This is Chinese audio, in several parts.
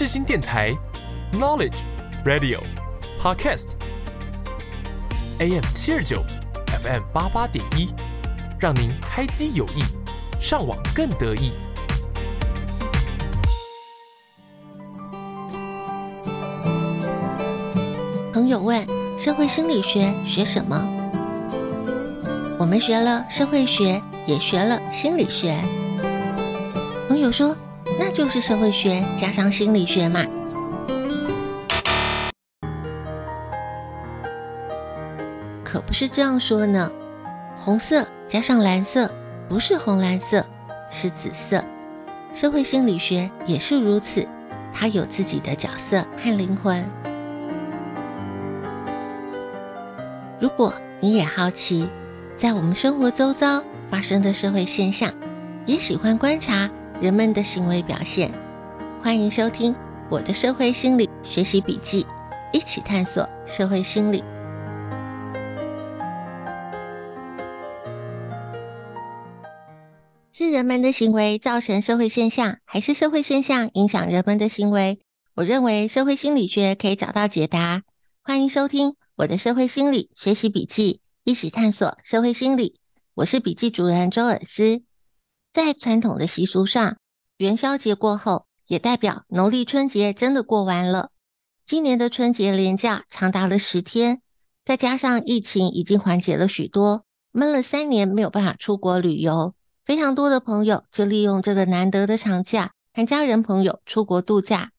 世新电台，Knowledge Radio Podcast，AM 七二九，FM 八八点一，让您开机有益，上网更得意。朋友问：社会心理学学什么？我们学了社会学，也学了心理学。朋友说：“那就是社会学加上心理学嘛。”可不是这样说呢。红色加上蓝色不是红蓝色，是紫色。社会心理学也是如此，它有自己的角色和灵魂。如果你也好奇，在我们生活周遭发生的社会现象，也喜欢观察人们的行为表现，欢迎收听我的社会心理学习笔记，一起探索社会心理。是人们的行为造成社会现象，还是社会现象影响人们的行为？我认为社会心理学可以找到解答。欢迎收听。我的社会心理学习笔记，一起探索社会心理。我是笔记主人周尔斯。在传统的习俗上，元宵节过后，也代表农历春节真的过完了。今年的春节连假长达了十天，再加上疫情已经缓解了许多，闷了三年没有办法出国旅游，非常多的朋友就利用这个难得的长假，和家人朋友出国度假。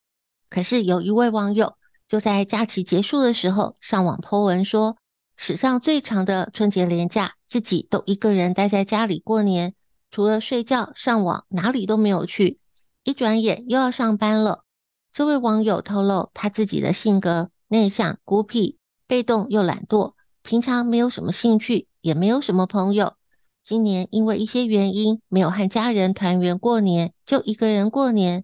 可是有一位网友，就在假期结束的时候，上网 po 文说，史上最长的春节连假，自己都一个人待在家里过年，除了睡觉、上网，哪里都没有去。一转眼又要上班了。这位网友透露，他自己的性格内向、孤僻、被动又懒惰，平常没有什么兴趣，也没有什么朋友。今年因为一些原因，没有和家人团圆过年，就一个人过年，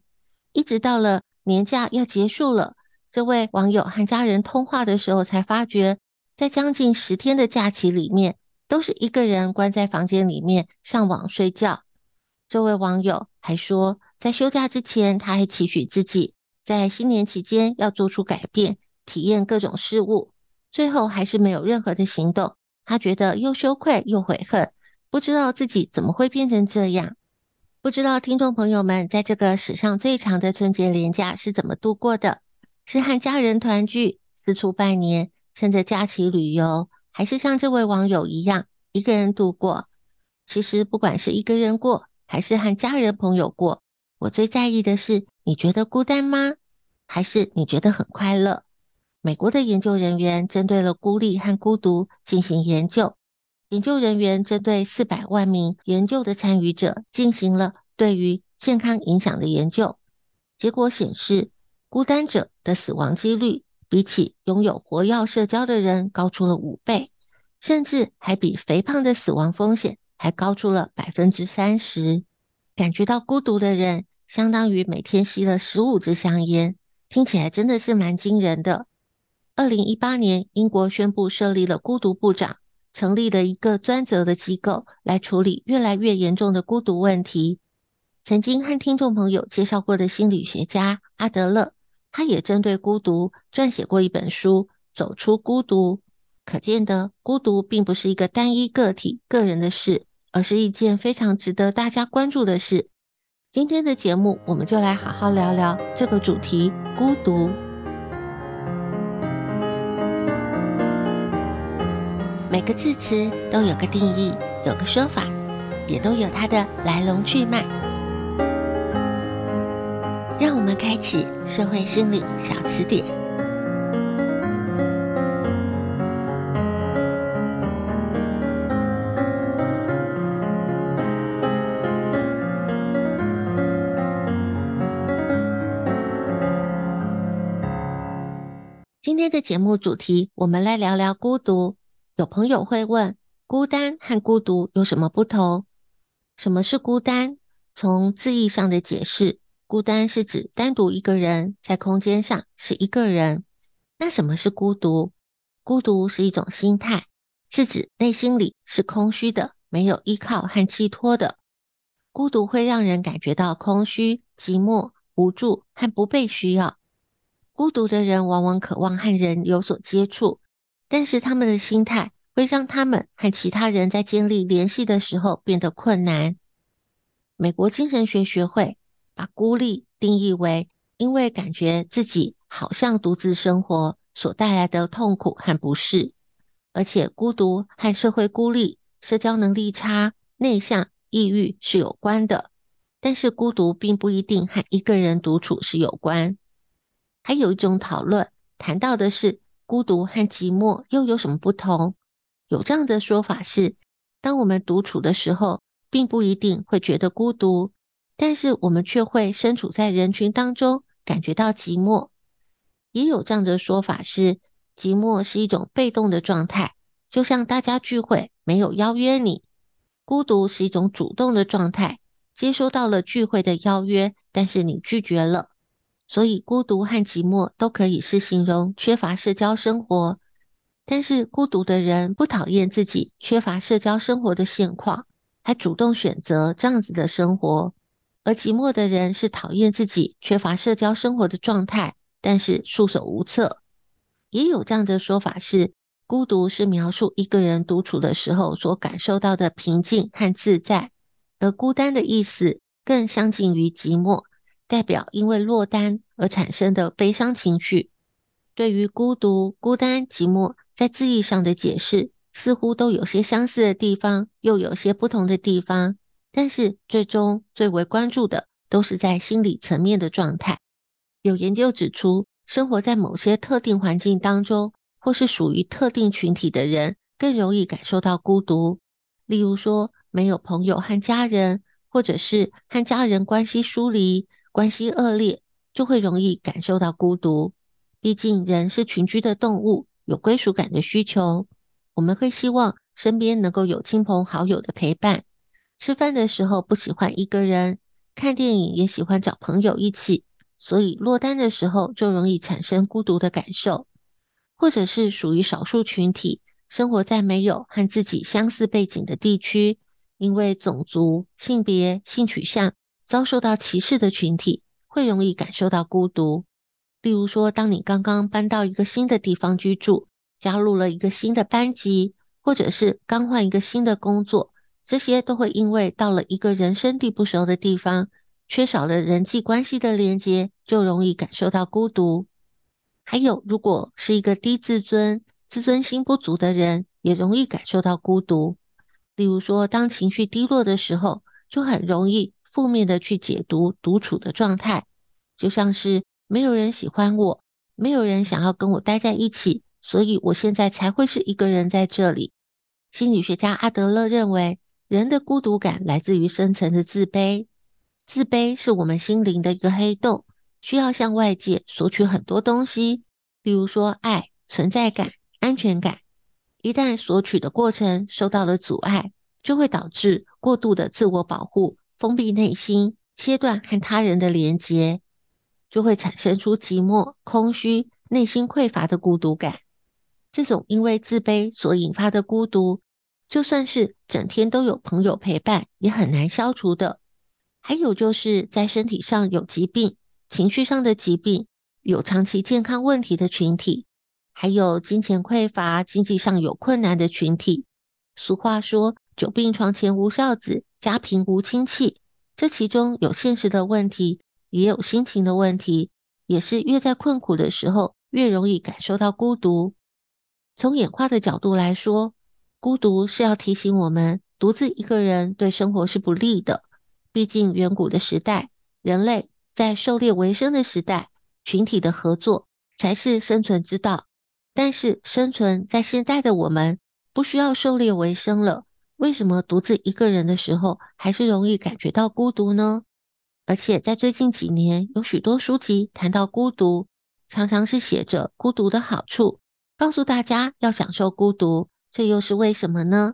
一直到了年假要结束了。这位网友和家人通话的时候，才发觉，在将近十天的假期里面，都是一个人关在房间里面上网睡觉。这位网友还说，在休假之前，他还期许自己在新年期间要做出改变，体验各种事物。最后还是没有任何的行动，他觉得又羞愧又悔恨，不知道自己怎么会变成这样。不知道听众朋友们在这个史上最长的春节连假是怎么度过的？是和家人团聚、四处拜年、趁着假期旅游，还是像这位网友一样一个人度过？其实，不管是一个人过，还是和家人朋友过，我最在意的是，你觉得孤单吗？还是你觉得很快乐？美国的研究人员针对了孤立和孤独进行研究。研究人员针对四百万名研究的参与者进行了对于健康影响的研究，结果显示，孤单者的死亡几率比起拥有活跃社交的人高出了五倍，甚至还比肥胖的死亡风险还高出了百分之三十。感觉到孤独的人，相当于每天吸了十五支香烟，听起来真的是蛮惊人的。二零一八年，英国宣布设立了孤独部长，成立了一个专责的机构来处理越来越严重的孤独问题。曾经和听众朋友介绍过的心理学家阿德勒。他也针对孤独撰写过一本书《走出孤独》，可见的孤独并不是一个单一个体个人的事，而是一件非常值得大家关注的事。今天的节目，我们就来好好聊聊这个主题——孤独。每个字词都有个定义，有个说法，也都有它的来龙去脉。我们开启社会心理小词典。今天的节目主题，我们来聊聊孤独。有朋友会问，孤单和孤独有什么不同？什么是孤单？从字义上的解释。孤单是指单独一个人在空间上是一个人。那什么是孤独？孤独是一种心态，是指内心里是空虚的，没有依靠和寄托的。孤独会让人感觉到空虚、寂寞、无助和不被需要。孤独的人往往渴望和人有所接触，但是他们的心态会让他们和其他人在建立联系的时候变得困难。美国精神学学会把孤立定义为因为感觉自己好像独自生活所带来的痛苦和不适，而且孤独和社会孤立、社交能力差、内向、抑郁是有关的。但是孤独并不一定和一个人独处是有关。还有一种讨论谈到的是孤独和寂寞又有什么不同？有这样的说法是：当我们独处的时候，并不一定会觉得孤独，但是我们却会身处在人群当中，感觉到寂寞。也有这样的说法是：寂寞是一种被动的状态，就像大家聚会没有邀约你；孤独是一种主动的状态。接收到了聚会的邀约，但是你拒绝了，所以孤独和寂寞都可以是形容缺乏社交生活。但是孤独的人不讨厌自己缺乏社交生活的现况，还主动选择这样子的生活；而寂寞的人是讨厌自己缺乏社交生活的状态，但是束手无策。也有这样的说法是，孤独是描述一个人独处的时候所感受到的平静和自在。而孤单的意思更相近于寂寞，代表因为落单而产生的悲伤情绪。对于孤独、孤单、寂寞，在字义上的解释似乎都有些相似的地方，又有些不同的地方。但是最终最为关注的都是在心理层面的状态。有研究指出，生活在某些特定环境当中，或是属于特定群体的人，更容易感受到孤独。例如说，没有朋友和家人，或者是和家人关系疏离、关系恶劣，就会容易感受到孤独。毕竟人是群居的动物，有归属感的需求。我们会希望身边能够有亲朋好友的陪伴。吃饭的时候不喜欢一个人，看电影也喜欢找朋友一起。所以落单的时候就容易产生孤独的感受，或者是属于少数群体，生活在没有和自己相似背景的地区。因为种族、性别、性取向遭受到歧视的群体，会容易感受到孤独。例如说，当你刚刚搬到一个新的地方居住，加入了一个新的班级，或者是刚换一个新的工作，这些都会因为到了一个人生地不熟的地方，缺少了人际关系的连接，就容易感受到孤独。还有，如果是一个低自尊、自尊心不足的人，也容易感受到孤独。例如说，当情绪低落的时候，就很容易负面的去解读独处的状态，就像是没有人喜欢我，没有人想要跟我待在一起，所以我现在才会是一个人在这里。心理学家阿德勒认为，人的孤独感来自于深层的自卑，自卑是我们心灵的一个黑洞，需要向外界索取很多东西，例如说爱、存在感、安全感。一旦索取的过程受到了阻碍，就会导致过度的自我保护，封闭内心，切断和他人的连接，就会产生出寂寞、空虚、内心匮乏的孤独感。这种因为自卑所引发的孤独，就算是整天都有朋友陪伴，也很难消除的。还有就是在身体上有疾病、情绪上的疾病、有长期健康问题的群体。还有金钱匮乏、经济上有困难的群体。俗话说：“久病床前无孝子，家贫无亲戚。”这其中有现实的问题，也有心情的问题，也是越在困苦的时候，越容易感受到孤独。从演化的角度来说，孤独是要提醒我们，独自一个人对生活是不利的。毕竟远古的时代，人类在狩猎为生的时代，群体的合作才是生存之道。但是生存在现代的我们不需要狩猎为生了，为什么独自一个人的时候还是容易感觉到孤独呢？而且在最近几年，有许多书籍谈到孤独，常常是写着孤独的好处，告诉大家要享受孤独，这又是为什么呢？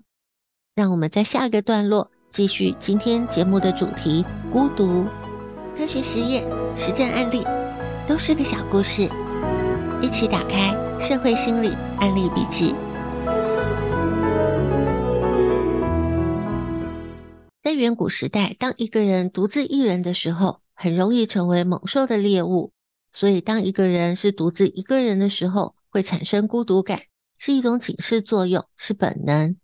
让我们在下一个段落继续今天节目的主题——孤独。科学实验、实战案例，都是个小故事，一起打开。社会心理案例笔记。在远古时代，当一个人独自一人的时候，很容易成为猛兽的猎物，所以当一个人是独自一个人的时候，会产生孤独感，是一种警示作用，是本能。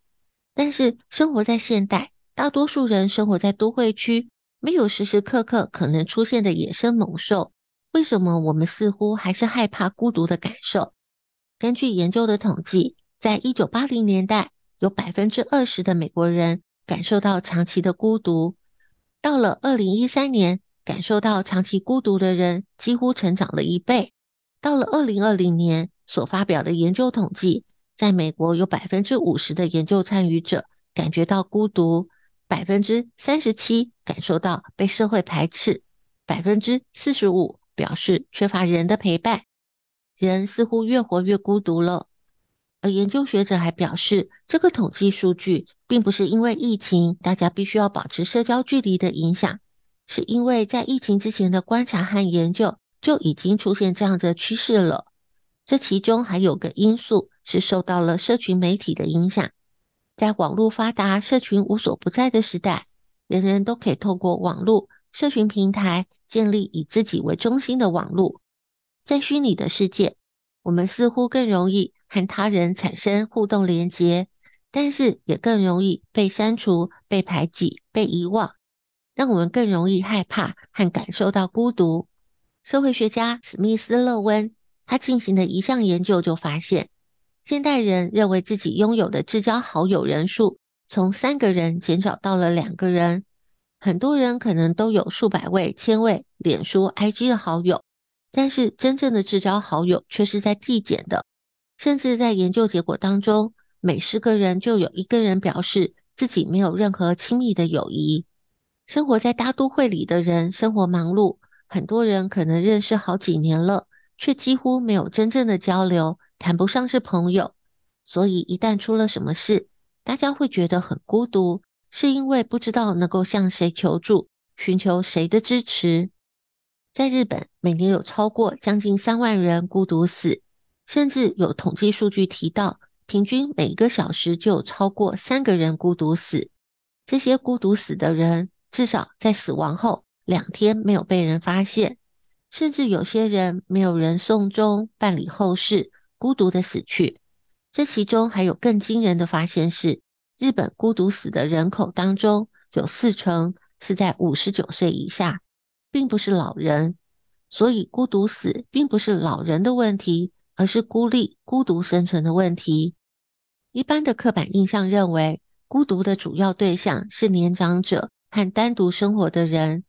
但是生活在现代，大多数人生活在都会区，没有时时刻刻可能出现的野生猛兽，为什么我们似乎还是害怕孤独的感受？根据研究的统计，在一九八零年代，有百分之二十的美国人感受到长期的孤独。到了二零一三年，感受到长期孤独的人几乎成长了一倍。到了二零二零年所发表的研究统计，在美国有百分之五十的研究参与者感觉到孤独，百分之三十七感受到被社会排斥，百分之四十五表示缺乏人的陪伴。人似乎越活越孤独了。而研究学者还表示，这个统计数据并不是因为疫情，大家必须要保持社交距离的影响，是因为在疫情之前的观察和研究就已经出现这样的趋势了。这其中还有个因素是受到了社群媒体的影响，在网络发达、社群无所不在的时代，人人都可以透过网络社群平台建立以自己为中心的网络，在虚拟的世界，我们似乎更容易。和他人产生互动连接，但是也更容易被删除、被排挤、被遗忘，让我们更容易害怕和感受到孤独。社会学家史密斯勒温他进行的一项研究就发现，现代人认为自己拥有的至交好友人数从三个人减少到了两个人。很多人可能都有数百位、千位脸书、IG 的好友，但是真正的至交好友却是在递减的。甚至在研究结果当中，每十个人就有一个人表示自己没有任何亲密的友谊。生活在大都会里的人，生活忙碌，很多人可能认识好几年了，却几乎没有真正的交流，谈不上是朋友。所以一旦出了什么事，大家会觉得很孤独，是因为不知道能够向谁求助，寻求谁的支持。在日本，每年有超过将近三万人孤独死。甚至有统计数据提到，平均每一个小时就有超过三个人孤独死。这些孤独死的人，至少在死亡后两天没有被人发现，甚至有些人没有人送终、办理后事，孤独的死去。这其中还有更惊人的发现是，日本孤独死的人口当中，有四成是在五十九岁以下，并不是老人。所以，孤独死并不是老人的问题。而是孤立、孤独生存的问题。一般的刻板印象认为，孤独的主要对象是年长者和单独生活的人，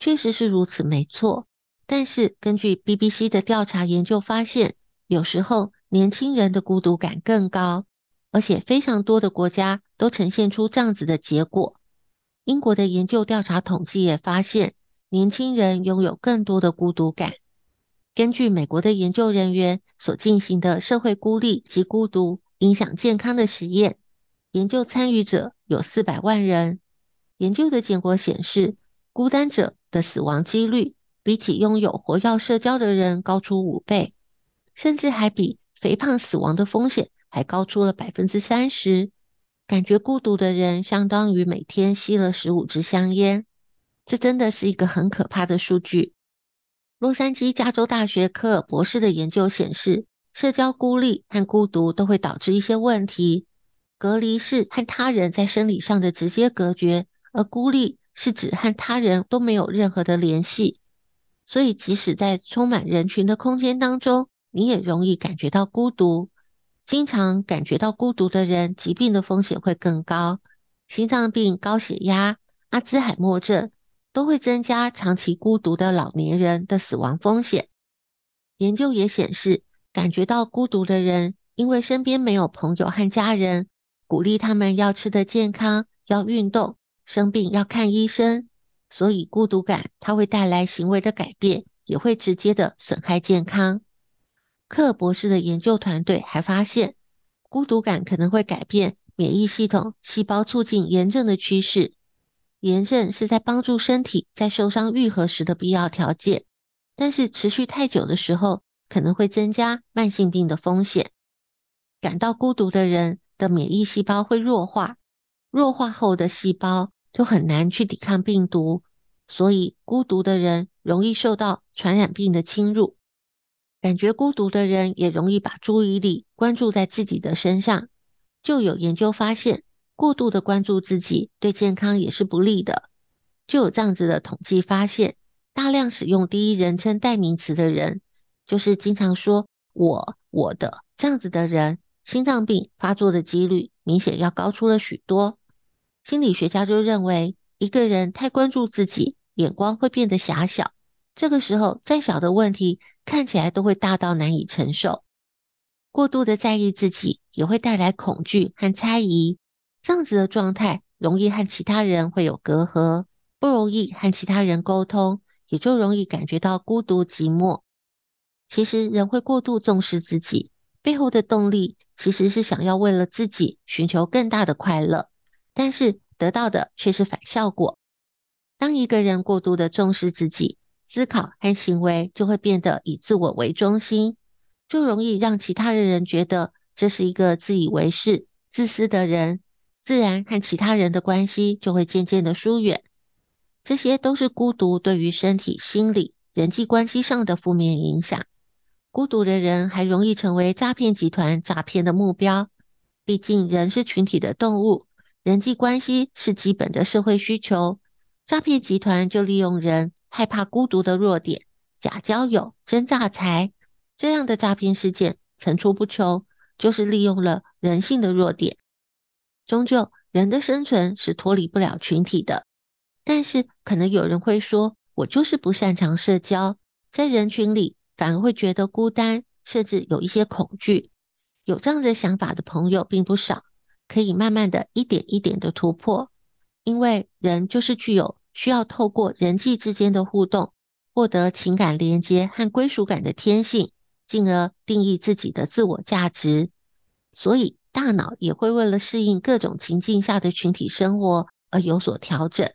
确实是如此，没错。但是，根据 BBC 的调查研究发现，有时候年轻人的孤独感更高，而且非常多的国家都呈现出这样子的结果。英国的研究调查统计也发现，年轻人拥有更多的孤独感。根据美国的研究人员所进行的社会孤立及孤独影响健康的实验，研究参与者有四百万人。研究的结果显示，孤单者的死亡几率比起拥有活跃社交的人高出五倍，甚至还比肥胖死亡的风险还高出了百分之三十。感觉孤独的人相当于每天吸了十五支香烟，这真的是一个很可怕的数据。洛杉矶加州大学科尔博士的研究显示，社交孤立和孤独都会导致一些问题。隔离是和他人在生理上的直接隔绝，而孤立是指和他人都没有任何的联系。所以，即使在充满人群的空间当中，你也容易感觉到孤独。经常感觉到孤独的人，疾病的风险会更高，心脏病、高血压、阿兹海默症。都会增加长期孤独的老年人的死亡风险。研究也显示，感觉到孤独的人，因为身边没有朋友和家人鼓励他们要吃得健康、要运动、生病要看医生，所以孤独感它会带来行为的改变，也会直接的损害健康。克尔博士的研究团队还发现，孤独感可能会改变免疫系统细胞促进炎症的趋势。炎症是在帮助身体在受伤愈合时的必要条件，但是持续太久的时候，可能会增加慢性病的风险。感到孤独的人的免疫细胞会弱化，弱化后的细胞就很难去抵抗病毒，所以孤独的人容易受到传染病的侵入。感觉孤独的人也容易把注意力关注在自己的身上。就有研究发现，过度的关注自己对健康也是不利的。就有这样子的统计发现，大量使用第一人称代名词的人，就是经常说“我”“我的”这样子的人，心脏病发作的几率明显要高出了许多。心理学家就认为，一个人太关注自己，眼光会变得狭小。这个时候，再小的问题看起来都会大到难以承受。过度的在意自己，也会带来恐惧和猜疑。这样子的状态，容易和其他人会有隔阂。不容易和其他人沟通，也就容易感觉到孤独寂寞。其实人会过度重视自己，背后的动力其实是想要为了自己寻求更大的快乐，但是得到的却是反效果。当一个人过度的重视自己，思考和行为就会变得以自我为中心，就容易让其他的人觉得这是一个自以为是、自私的人，自然和其他人的关系就会渐渐的疏远。这些都是孤独对于身体、心理、人际关系上的负面影响。孤独的人还容易成为诈骗集团诈骗的目标。毕竟人是群体的动物，人际关系是基本的社会需求。诈骗集团就利用人害怕孤独的弱点，假交友、真诈财，这样的诈骗事件层出不穷，就是利用了人性的弱点。终究，人的生存是脱离不了群体的。但是，可能有人会说，我就是不擅长社交，在人群里反而会觉得孤单，甚至有一些恐惧。有这样的想法的朋友并不少，可以慢慢的一点一点的突破。因为人就是具有需要透过人际之间的互动，获得情感连接和归属感的天性，进而定义自己的自我价值。所以，大脑也会为了适应各种情境下的群体生活而有所调整。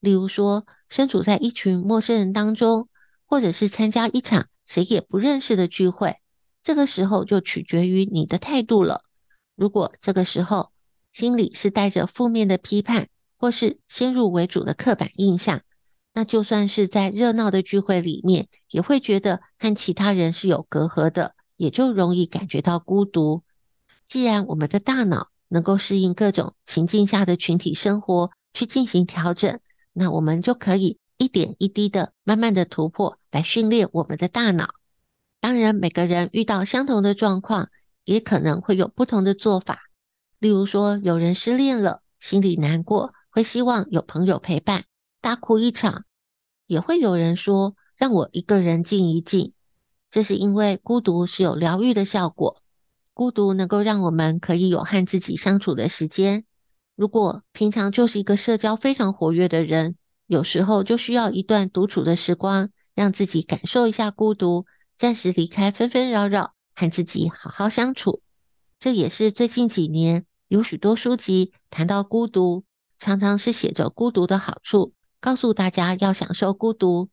例如说，身处在一群陌生人当中，或者是参加一场谁也不认识的聚会，这个时候就取决于你的态度了。如果这个时候心里是带着负面的批判，或是先入为主的刻板印象，那就算是在热闹的聚会里面，也会觉得和其他人是有隔阂的，也就容易感觉到孤独。既然我们的大脑能够适应各种情境下的群体生活，去进行调整。那我们就可以一点一滴的慢慢的突破，来训练我们的大脑。当然，每个人遇到相同的状况，也可能会有不同的做法。例如说，有人失恋了，心里难过，会希望有朋友陪伴，大哭一场；也会有人说，让我一个人静一静。这是因为孤独是有疗愈的效果，孤独能够让我们可以有和自己相处的时间。如果平常就是一个社交非常活跃的人，有时候就需要一段独处的时光，让自己感受一下孤独，暂时离开纷纷扰扰，和自己好好相处。这也是最近几年有许多书籍谈到孤独，常常是写着孤独的好处，告诉大家要享受孤独。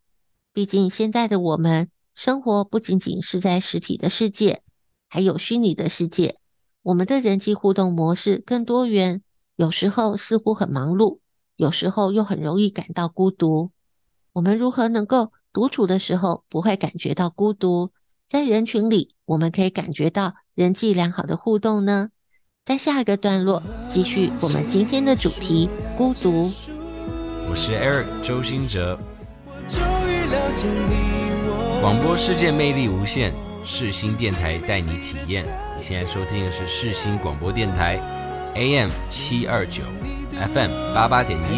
毕竟现在的我们生活不仅仅是在实体的世界，还有虚拟的世界，我们的人际互动模式更多元。有时候似乎很忙碌，有时候又很容易感到孤独。我们如何能够独处的时候不会感觉到孤独？在人群里，我们可以感觉到人际良好的互动呢？在下一个段落，继续我们今天的主题——孤独。我是 Eric 周兴哲。广播世界魅力无限，世新电台带你体验。你现在收听的是世新广播电台。AM 七二九，FM 八八点一。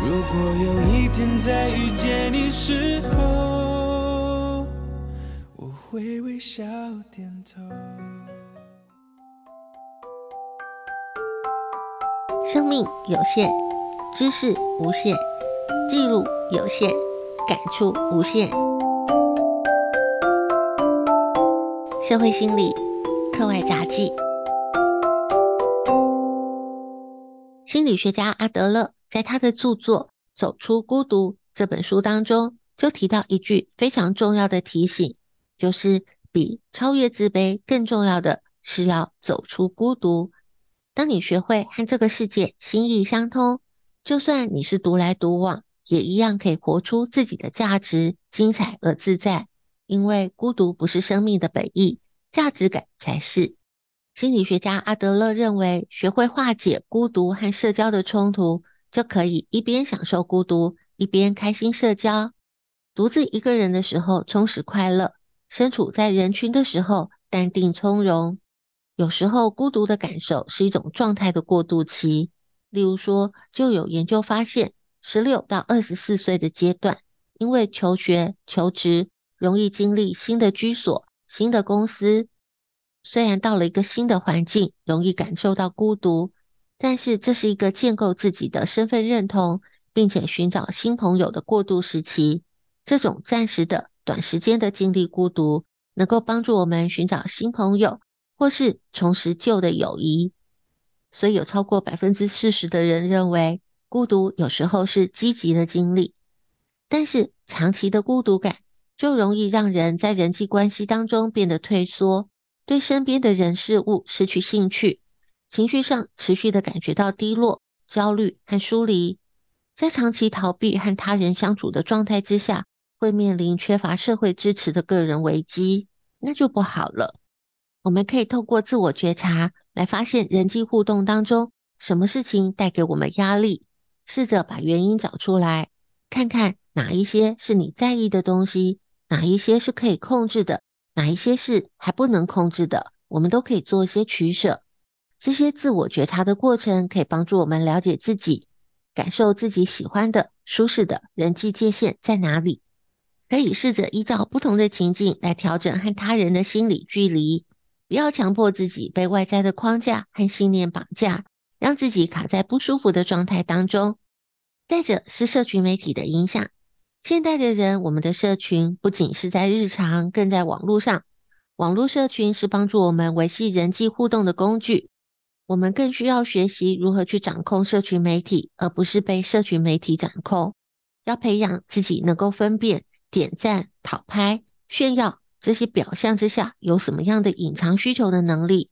如果有一天再遇见你时候，我会微笑点头。生命有限，知识无限，记录有限，感触无限。社会心理课外杂记。心理学家阿德勒在他的著作《走出孤独》这本书当中，就提到一句非常重要的提醒，就是比超越自卑更重要的是要走出孤独。当你学会和这个世界心意相通，就算你是独来独往，也一样可以活出自己的价值，精彩而自在。因为孤独不是生命的本意，价值感才是。心理学家阿德勒认为，学会化解孤独和社交的冲突，就可以一边享受孤独，一边开心社交。独自一个人的时候充实快乐，身处在人群的时候淡定从容。有时候孤独的感受是一种状态的过渡期。例如说，就有研究发现，十六到二十四岁的阶段，因为求学、求职。容易经历新的居所、新的公司。虽然到了一个新的环境，容易感受到孤独，但是这是一个建构自己的身份认同，并且寻找新朋友的过渡时期。这种暂时的、短时间的经历孤独，能够帮助我们寻找新朋友，或是重拾旧的友谊。所以，有超过百分之四十的人认为，孤独有时候是积极的经历。但是，长期的孤独感。就容易让人在人际关系当中变得退缩，对身边的人事物失去兴趣，情绪上持续的感觉到低落、焦虑和疏离。在长期逃避和他人相处的状态之下，会面临缺乏社会支持的个人危机，那就不好了。我们可以透过自我觉察来发现人际互动当中什么事情带给我们压力，试着把原因找出来，看看哪一些是你在意的东西。哪一些是可以控制的，哪一些是还不能控制的，我们都可以做一些取舍。这些自我觉察的过程，可以帮助我们了解自己，感受自己喜欢的、舒适的人际界限在哪里。可以试着依照不同的情境来调整和他人的心理距离，不要强迫自己被外在的框架和信念绑架，让自己卡在不舒服的状态当中。再者是社群媒体的影响。现代的人，我们的社群不仅是在日常，更在网络上。网络社群是帮助我们维系人际互动的工具。我们更需要学习如何去掌控社群媒体，而不是被社群媒体掌控。要培养自己能够分辨点赞、讨拍、炫耀这些表象之下有什么样的隐藏需求的能力。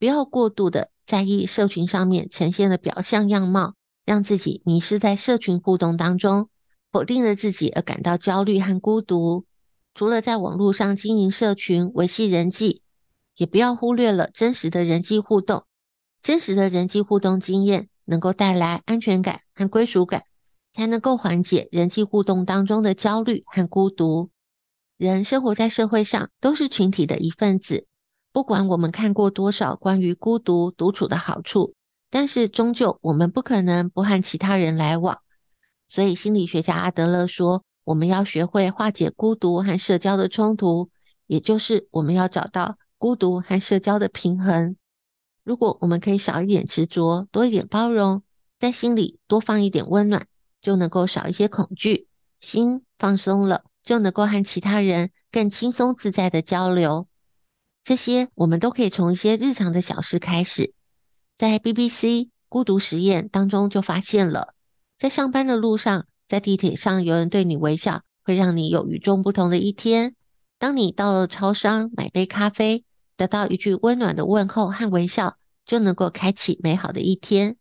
不要过度的在意社群上面呈现的表象样貌，让自己迷失在社群互动当中。否定了自己而感到焦虑和孤独。除了在网络上经营社群、维系人际，也不要忽略了真实的人际互动。真实的人际互动经验能够带来安全感和归属感，才能够缓解人际互动当中的焦虑和孤独。人生活在社会上，都是群体的一份子。不管我们看过多少关于孤独独处的好处，但是终究我们不可能不和其他人来往。所以，心理学家阿德勒说，我们要学会化解孤独和社交的冲突，也就是我们要找到孤独和社交的平衡。如果我们可以少一点执着，多一点包容，在心里多放一点温暖，就能够少一些恐惧，心放松了，就能够和其他人更轻松自在的交流。这些我们都可以从一些日常的小事开始。在 BBC 孤独实验当中就发现了。在上班的路上，在地铁上，有人对你微笑，会让你有与众不同的一天。当你到了超商买杯咖啡，得到一句温暖的问候和微笑，就能够开启美好的一天。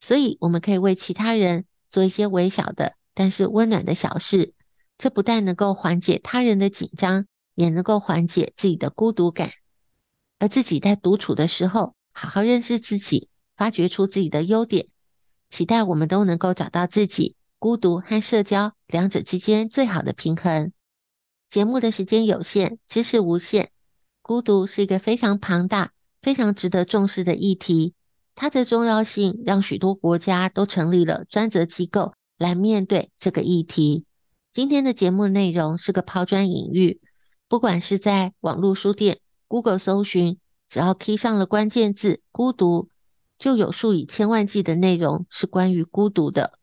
所以，我们可以为其他人做一些微小的，但是温暖的小事。这不但能够缓解他人的紧张，也能够缓解自己的孤独感。而自己在独处的时候，好好认识自己，发掘出自己的优点。期待我们都能够找到自己孤独和社交两者之间最好的平衡。节目的时间有限，知识无限。孤独是一个非常庞大、非常值得重视的议题。它的重要性让许多国家都成立了专责机构来面对这个议题。今天的节目内容是个抛砖引玉，不管是在网络书店、Google 搜寻，只要 key 上了关键字“孤独”。就有数以千万计的内容是关于孤独的，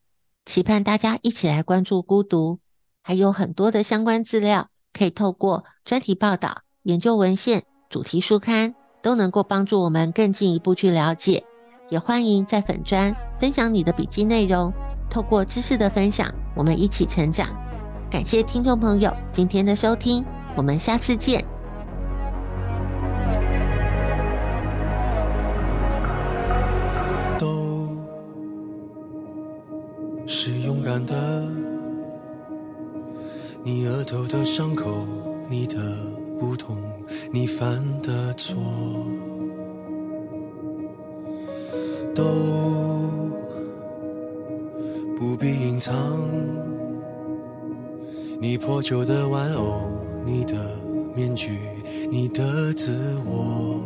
期盼大家一起来关注孤独，还有很多的相关资料可以透过专题报道、研究文献、主题书刊都能够帮助我们更进一步去了解。也欢迎在粉专分享你的笔记内容，透过知识的分享，我们一起成长。感谢听众朋友今天的收听我们下次见。都是勇敢的你额头的伤口你的不同你犯的错都不必隐藏。你破旧的玩偶，你的面具，你的自我。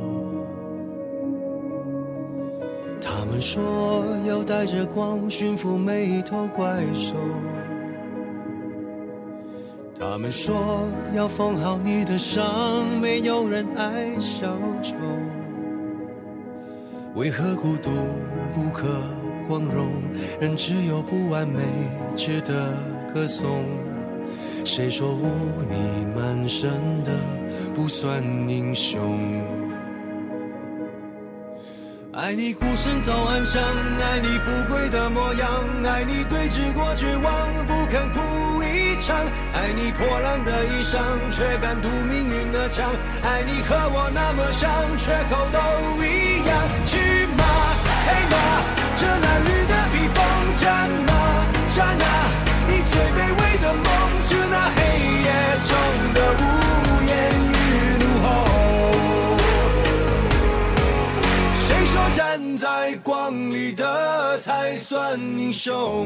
他们说要带着光驯服每一头怪兽。他们说要缝好你的伤，没有人爱小丑。为何孤独不可光荣？人只有不完美值得歌颂。谁说污泥满身的不算英雄？爱你孤身走暗巷，爱你不跪的模样，爱你对峙过绝望，不肯哭一场，爱你破烂的衣裳，却敢堵命运的枪，爱你和我那么像，缺口都一样。算英雄。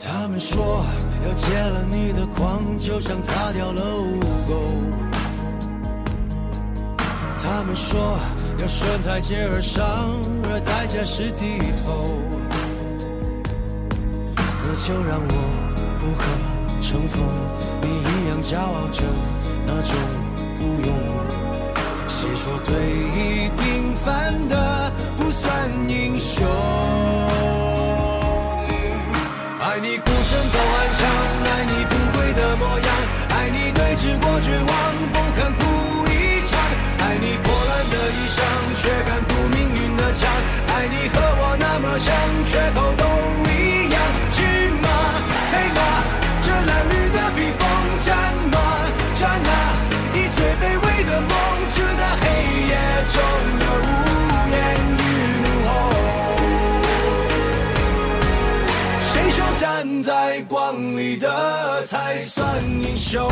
他们说要戒了你的狂，就像擦掉了污垢。他们说。要顺台阶而上，而代价是低头。就让我不可乘风，你一样骄傲着那种孤勇。谁说对弈平凡的算英雄。